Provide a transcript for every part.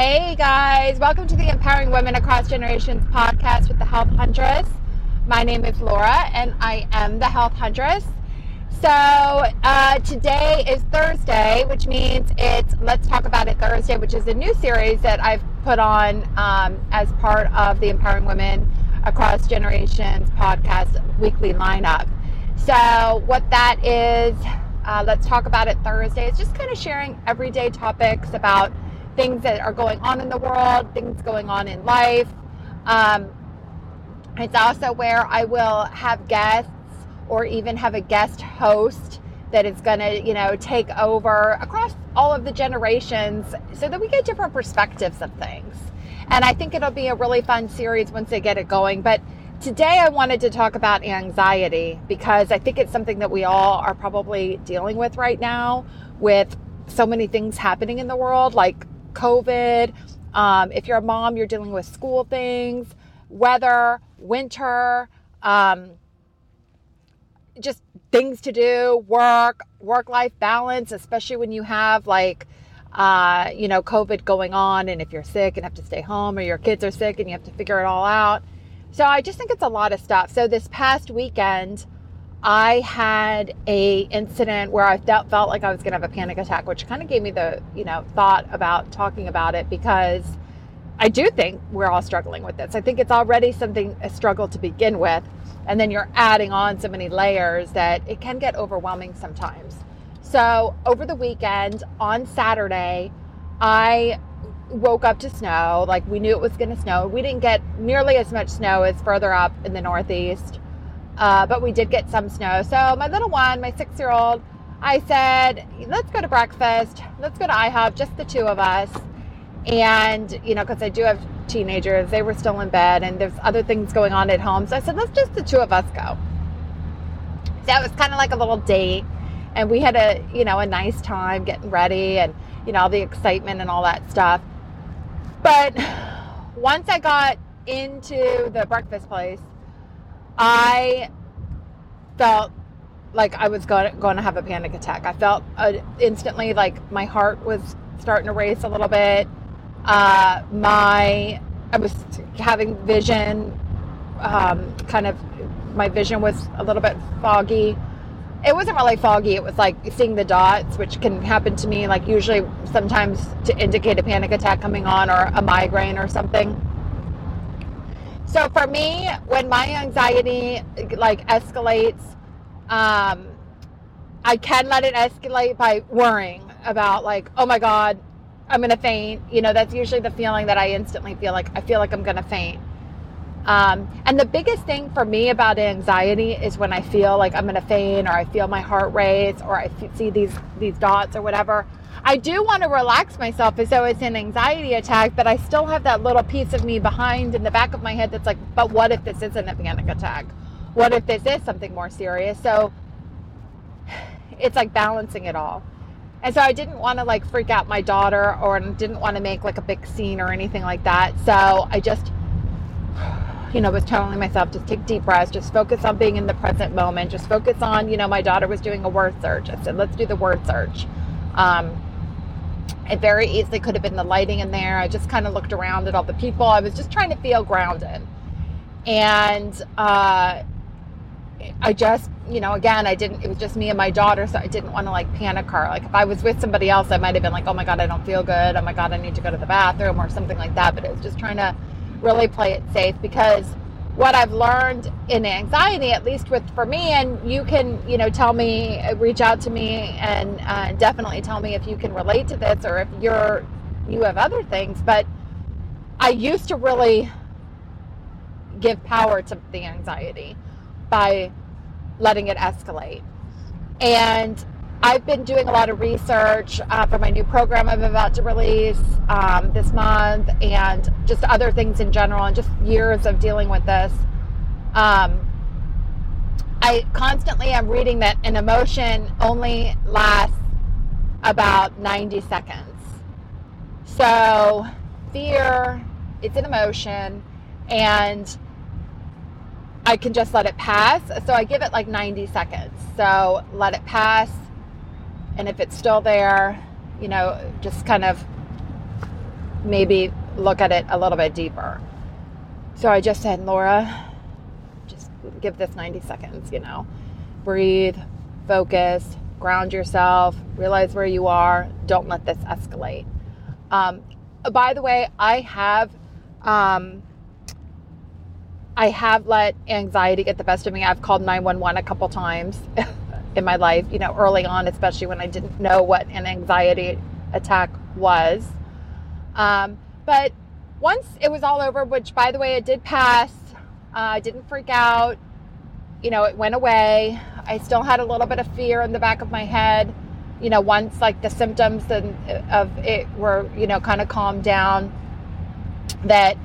Hey guys, welcome to the Empowering Women Across Generations podcast with the Health Huntress. My name is Laura and I am the Health Huntress. So uh, today is Thursday, which means it's Let's Talk About It Thursday, which is a new series that I've put on um, as part of the Empowering Women Across Generations podcast weekly lineup. So, what that is, uh, Let's Talk About It Thursday, is just kind of sharing everyday topics about things that are going on in the world, things going on in life. Um, it's also where I will have guests or even have a guest host that is going to, you know, take over across all of the generations so that we get different perspectives of things. And I think it'll be a really fun series once they get it going. But today I wanted to talk about anxiety because I think it's something that we all are probably dealing with right now with so many things happening in the world, like COVID. Um, if you're a mom, you're dealing with school things, weather, winter. Um, just things to do, work, work life balance, especially when you have like, uh, you know, COVID going on and if you're sick and have to stay home or your kids are sick and you have to figure it all out. So I just think it's a lot of stuff. So this past weekend, I had a incident where I felt, felt like I was going to have a panic attack, which kind of gave me the, you know, thought about talking about it because I do think we're all struggling with this. I think it's already something, a struggle to begin with and then you're adding on so many layers that it can get overwhelming sometimes. So, over the weekend on Saturday, I woke up to snow. Like we knew it was going to snow. We didn't get nearly as much snow as further up in the Northeast, uh, but we did get some snow. So, my little one, my six year old, I said, let's go to breakfast. Let's go to IHOP, just the two of us. And, you know, because I do have teenagers. They were still in bed, and there's other things going on at home. So I said, let's just the two of us go. So that was kind of like a little date, and we had a you know a nice time getting ready, and you know all the excitement and all that stuff. But once I got into the breakfast place, I felt like I was going, to have a panic attack. I felt uh, instantly like my heart was starting to race a little bit. Uh, my I was having vision, um, kind of my vision was a little bit foggy. It wasn't really foggy. It was like seeing the dots, which can happen to me, like usually sometimes to indicate a panic attack coming on or a migraine or something. So for me, when my anxiety like escalates, um, I can let it escalate by worrying about like, oh my God, I'm to faint. You know, that's usually the feeling that I instantly feel like I feel like I'm to faint. Um, and the biggest thing for me about anxiety is when I feel like I'm going to faint or I feel my heart race or I see these these dots or whatever. I do want to relax myself as though it's an anxiety attack, but I still have that little piece of me behind in the back of my head that's like, but what if this isn't a panic attack? What if this is something more serious? So it's like balancing it all. And so I didn't want to like freak out my daughter or didn't want to make like a big scene or anything like that. So I just, you know, was telling myself, just take deep breaths, just focus on being in the present moment, just focus on, you know, my daughter was doing a word search. I said, let's do the word search. Um, it very easily could have been the lighting in there. I just kind of looked around at all the people. I was just trying to feel grounded. And uh, I just, you know, again, I didn't, it was just me and my daughter, so I didn't want to like panic her. Like if I was with somebody else, I might have been like, oh my God, I don't feel good. Oh my God, I need to go to the bathroom or something like that. But it was just trying to really play it safe because what I've learned in anxiety, at least with for me, and you can, you know, tell me, reach out to me, and uh, definitely tell me if you can relate to this or if you're, you have other things. But I used to really give power to the anxiety by letting it escalate. And I've been doing a lot of research uh, for my new program I'm about to release um, this month and just other things in general and just years of dealing with this. Um, I constantly am reading that an emotion only lasts about 90 seconds. So, fear, it's an emotion, and I can just let it pass. So I give it like 90 seconds. So let it pass. And if it's still there, you know, just kind of maybe look at it a little bit deeper. So I just said, Laura, just give this 90 seconds, you know, breathe, focus, ground yourself, realize where you are, don't let this escalate. Um, by the way, I have. Um, I have let anxiety get the best of me. I've called 911 a couple times in my life, you know, early on, especially when I didn't know what an anxiety attack was. Um, but once it was all over, which by the way, it did pass, uh, I didn't freak out. You know, it went away. I still had a little bit of fear in the back of my head. You know, once like the symptoms and of it were, you know, kind of calmed down, that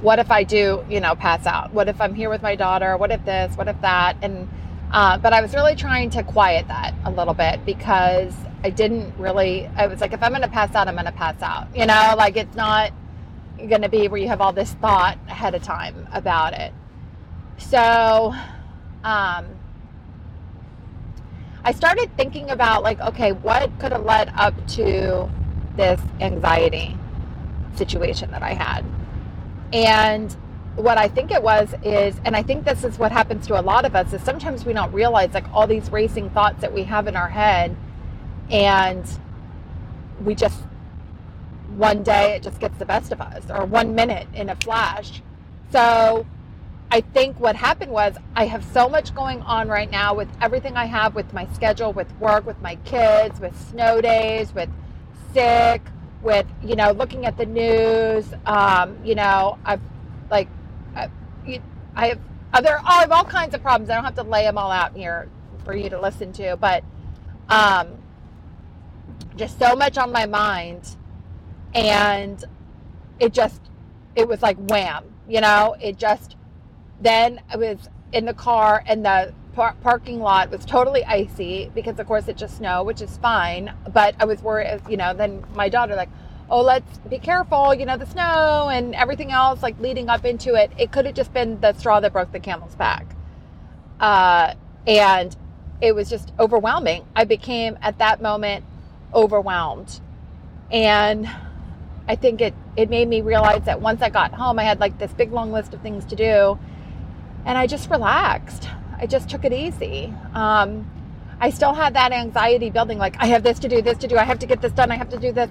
what if I do, you know, pass out? What if I'm here with my daughter? What if this? What if that? And, uh, but I was really trying to quiet that a little bit because I didn't really, I was like, if I'm going to pass out, I'm going to pass out. You know, like it's not going to be where you have all this thought ahead of time about it. So, um, I started thinking about like, okay, what could have led up to this anxiety situation that I had? And what I think it was is, and I think this is what happens to a lot of us, is sometimes we don't realize like all these racing thoughts that we have in our head, and we just one day it just gets the best of us, or one minute in a flash. So I think what happened was I have so much going on right now with everything I have with my schedule, with work, with my kids, with snow days, with sick, with you know looking at the news. Um, you know, I've like I, I have other I have all kinds of problems. I don't have to lay them all out here for you to listen to, but um, just so much on my mind, and it just it was like wham. You know, it just then I was in the car and the par- parking lot was totally icy because of course it just snowed, which is fine. But I was worried, you know, then my daughter like, oh, let's be careful, you know, the snow and everything else like leading up into it. It could have just been the straw that broke the camel's back. Uh, and it was just overwhelming. I became at that moment overwhelmed. And I think it, it made me realize that once I got home, I had like this big long list of things to do. And I just relaxed. I just took it easy. Um, I still had that anxiety building like, I have this to do, this to do, I have to get this done, I have to do this.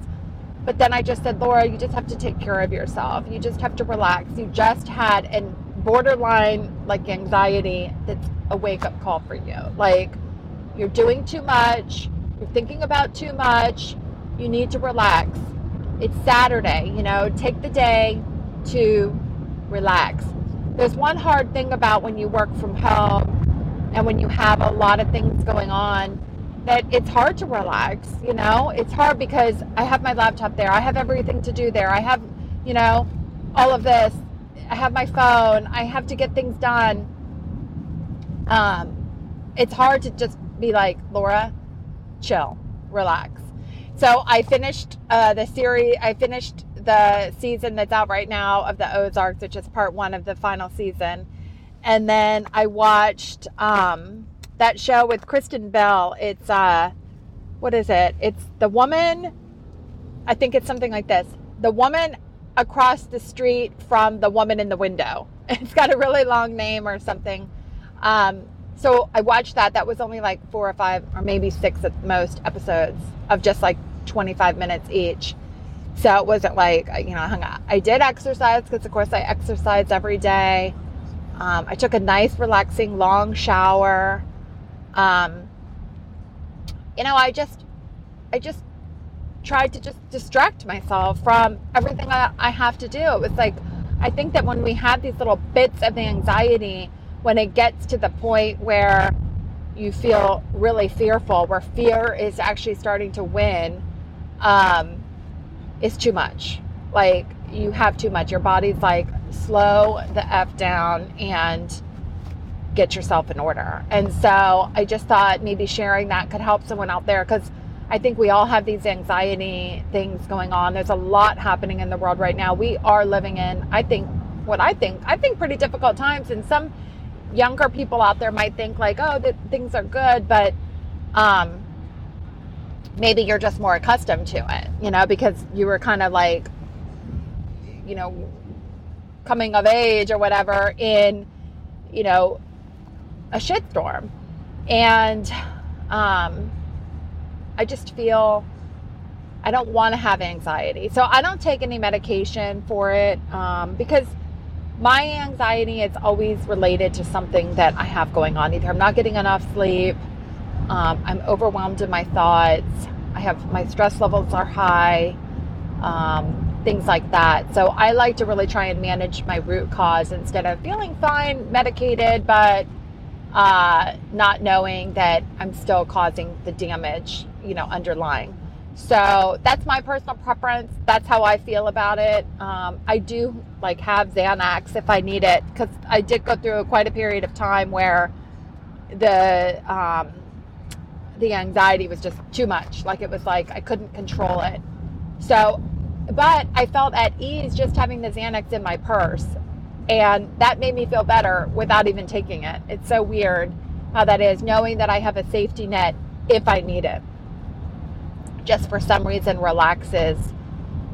But then I just said, Laura, you just have to take care of yourself. You just have to relax. You just had a borderline like anxiety that's a wake up call for you. Like, you're doing too much, you're thinking about too much, you need to relax. It's Saturday, you know, take the day to relax. There's one hard thing about when you work from home and when you have a lot of things going on that it's hard to relax you know? It's hard because i have my laptop there. I have everything to do there. I have you know all of this. I have my phone. I have to get things done. Um it's hard to just be like laura chill relax. So i finished uh, the series i finished the season that's out right now of the ozarks which is part one of the final season. And then I watched um, that show with Kristen Bell. It's uh, what is it? It's the woman. I think it's something like this: the woman across the street from the woman in the window. It's got a really long name or something. Um, so I watched that. That was only like four or five, or maybe six at most episodes of just like 25 minutes each. So it wasn't like, you know, I hung out. I did exercise because, of course, I exercise every day. Um, I took a nice, relaxing, long shower. Um, you know, I just, I just tried to just distract myself from everything I, I have to do. It was like, I think that when we have these little bits of anxiety, when it gets to the point where you feel really fearful, where fear is actually starting to win, um, it's too much. Like you have too much. Your body's like, slow the F down and get yourself in order. And so I just thought maybe sharing that could help someone out there because I think we all have these anxiety things going on. There's a lot happening in the world right now. We are living in, I think, what I think, I think pretty difficult times. And some younger people out there might think like, oh, that things are good, but um, maybe you're just more accustomed to it, you know, because you were kind of like you know, coming of age or whatever in, you know, a shitstorm. And um, I just feel I don't want to have anxiety. So I don't take any medication for it um, because my anxiety is always related to something that I have going on. Either I'm not getting enough sleep, um, I'm overwhelmed in my thoughts, I have my stress levels are high, um, things like that. So I like to really try and manage my root cause instead of feeling fine, medicated, but uh, not knowing that I'm still causing the damage, you know, underlying. So that's my personal preference. That's how I feel about it. Um, I do like have Xanax if I need it because I did go through quite a period of time where the um, the anxiety was just too much. Like it was like I couldn't control it. So, but I felt at ease just having the Xanax in my purse, and that made me feel better without even taking it. It's so weird how that is, knowing that I have a safety net if I need it just for some reason relaxes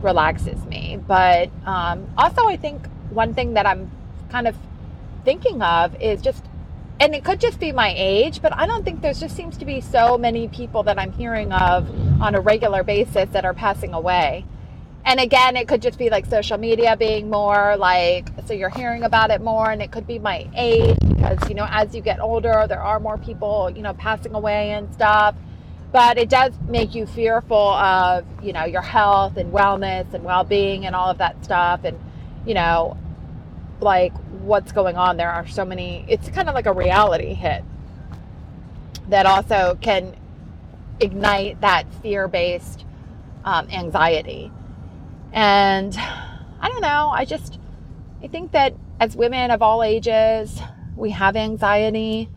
relaxes me. But um, also, I think one thing that I'm kind of thinking of is just, and it could just be my age, but I don't think there's just seems to be so many people that I'm hearing of on a regular basis that are passing away. And again, it could just be like social media being more like, so you're hearing about it more, and it could be my age because, you know, as you get older, there are more people, you know, passing away and stuff. But it does make you fearful of you know your health and wellness and well-being and all of that stuff. And you know like what's going on? There are so many it's kind of like a reality hit that also can ignite that fear-based um, anxiety and i don't know i just i think that as women of all ages we have anxiety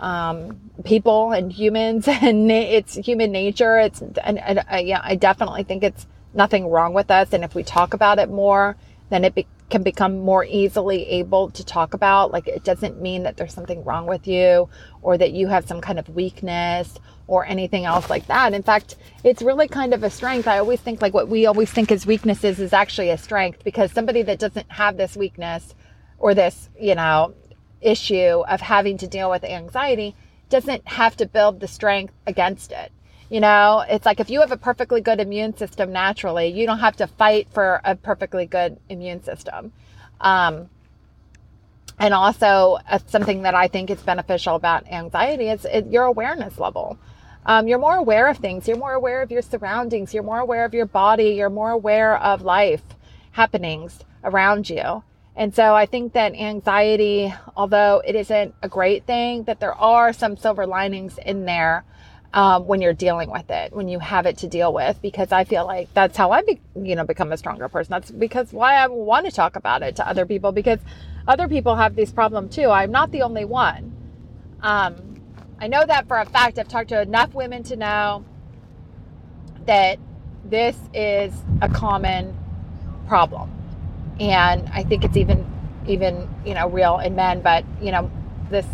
um, people and humans and it's human nature. It's, and, and uh, yeah, I definitely think it's nothing wrong with us. And if we talk about it more, then it be, can become more easily able to talk about. Like it doesn't mean that there's something wrong with you or that you have some kind of weakness or anything else like that. In fact, it's really kind of a strength. I always think like what we always think as weaknesses is actually a strength because somebody that doesn't have this weakness or this, you know, issue of having to deal with anxiety doesn't have to build the strength against it. You know, it's like if you have a perfectly good immune system naturally, you don't have to fight for a perfectly good immune system. Um, and also, uh, something that I think is beneficial about anxiety is it, your awareness level. Um, you're more aware of things. You're more aware of your surroundings. You're more aware of your body. You're more aware of life happenings around you. And so I think that anxiety, although it isn't a great thing, that there are some silver linings in there um, when you're dealing with it, when you have it to deal with, because I feel like that's how I, be, you know, become a stronger person. That's because why I want to talk about it to other people because other people have this problem too. I'm not the only one. Um, I know that for a fact. I've talked to enough women to know that this is a common problem and I think it's even even you know real in men. But you know, this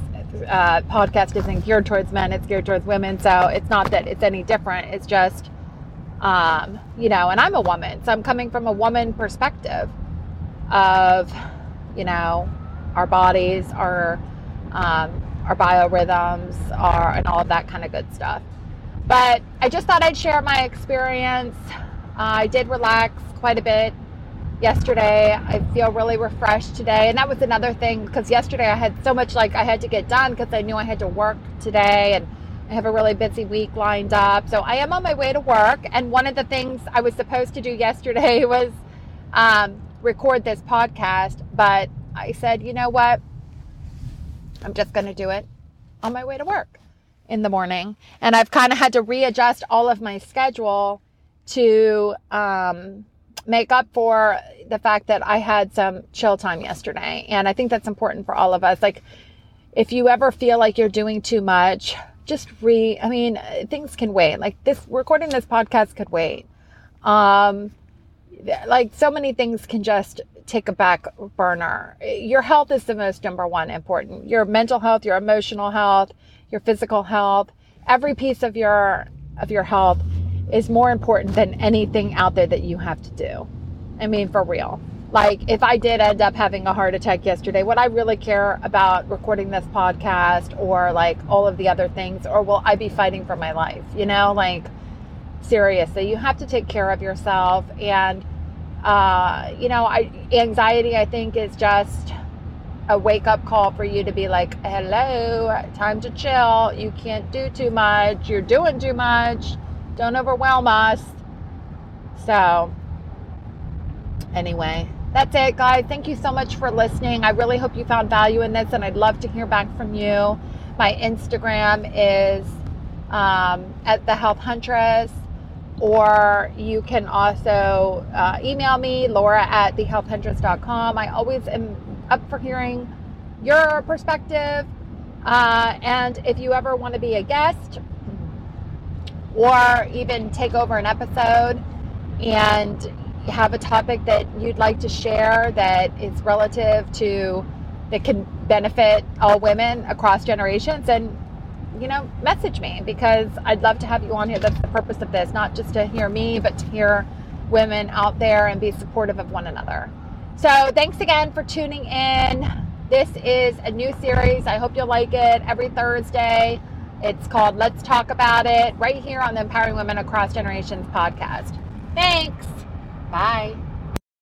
uh, podcast isn't geared towards men; it's geared towards women. So it's not that it's any different. It's just um, you know, and I'm a woman, so I'm coming from a woman perspective of you know our bodies, our um, our biorhythms, our and all of that kind of good stuff. But I just thought I'd share my experience. Uh, I did relax quite a bit yesterday. I feel really refreshed today. And that was another thing because yesterday I had so much like I had to get done because I knew I had to work today and I have a really busy week lined up. So I am on my way to work. And one of the things I was supposed to do yesterday was um, record this podcast. But I said, you know what? I'm just going to do it on my way to work in the morning. And I've kind of had to readjust all of my schedule to, um, make up for the fact that I had some chill time yesterday. And I think that's important for all of us. Like, if you ever feel like you're doing too much, just re, I mean, things can wait. Like this, recording this podcast could wait. Um, like so many things can just take a back burner. Your health is the most number one important. Your mental health, your emotional health, your physical health, every piece of your of your health is more important than anything out there that you have to do. I mean, for real. like if I did end up having a heart attack yesterday, would I really care about recording this podcast or like all of the other things? Or will I be fighting for my life? You know, like seriously, you have to take care of yourself. And, uh, you know, I, anxiety, I think, is just a wake up call for you to be like, hello, time to chill. You can't do too much. You're doing too much. Don't overwhelm us. So, anyway, that's it, guys. Thank you so much for listening. I really hope you found value in this, and I'd love to hear back from you. My Instagram is um, at the Health Huntress, or you can also uh, email me, Laura at thehealthhuntress.com. I always am up for hearing your perspective. Uh, and if you ever want to be a guest or even take over an episode and have a topic that you'd like to share that is relative to that can benefit all women across generations and you know message me because i'd love to have you on here. That's the purpose of this not just to hear me but to hear women out there and be supportive of one another. So thanks again for tuning in. This is a new series. I hope you'll like it. Every thursday it's called let's talk about it right here on the empowering women across generations podcast thanks Bye.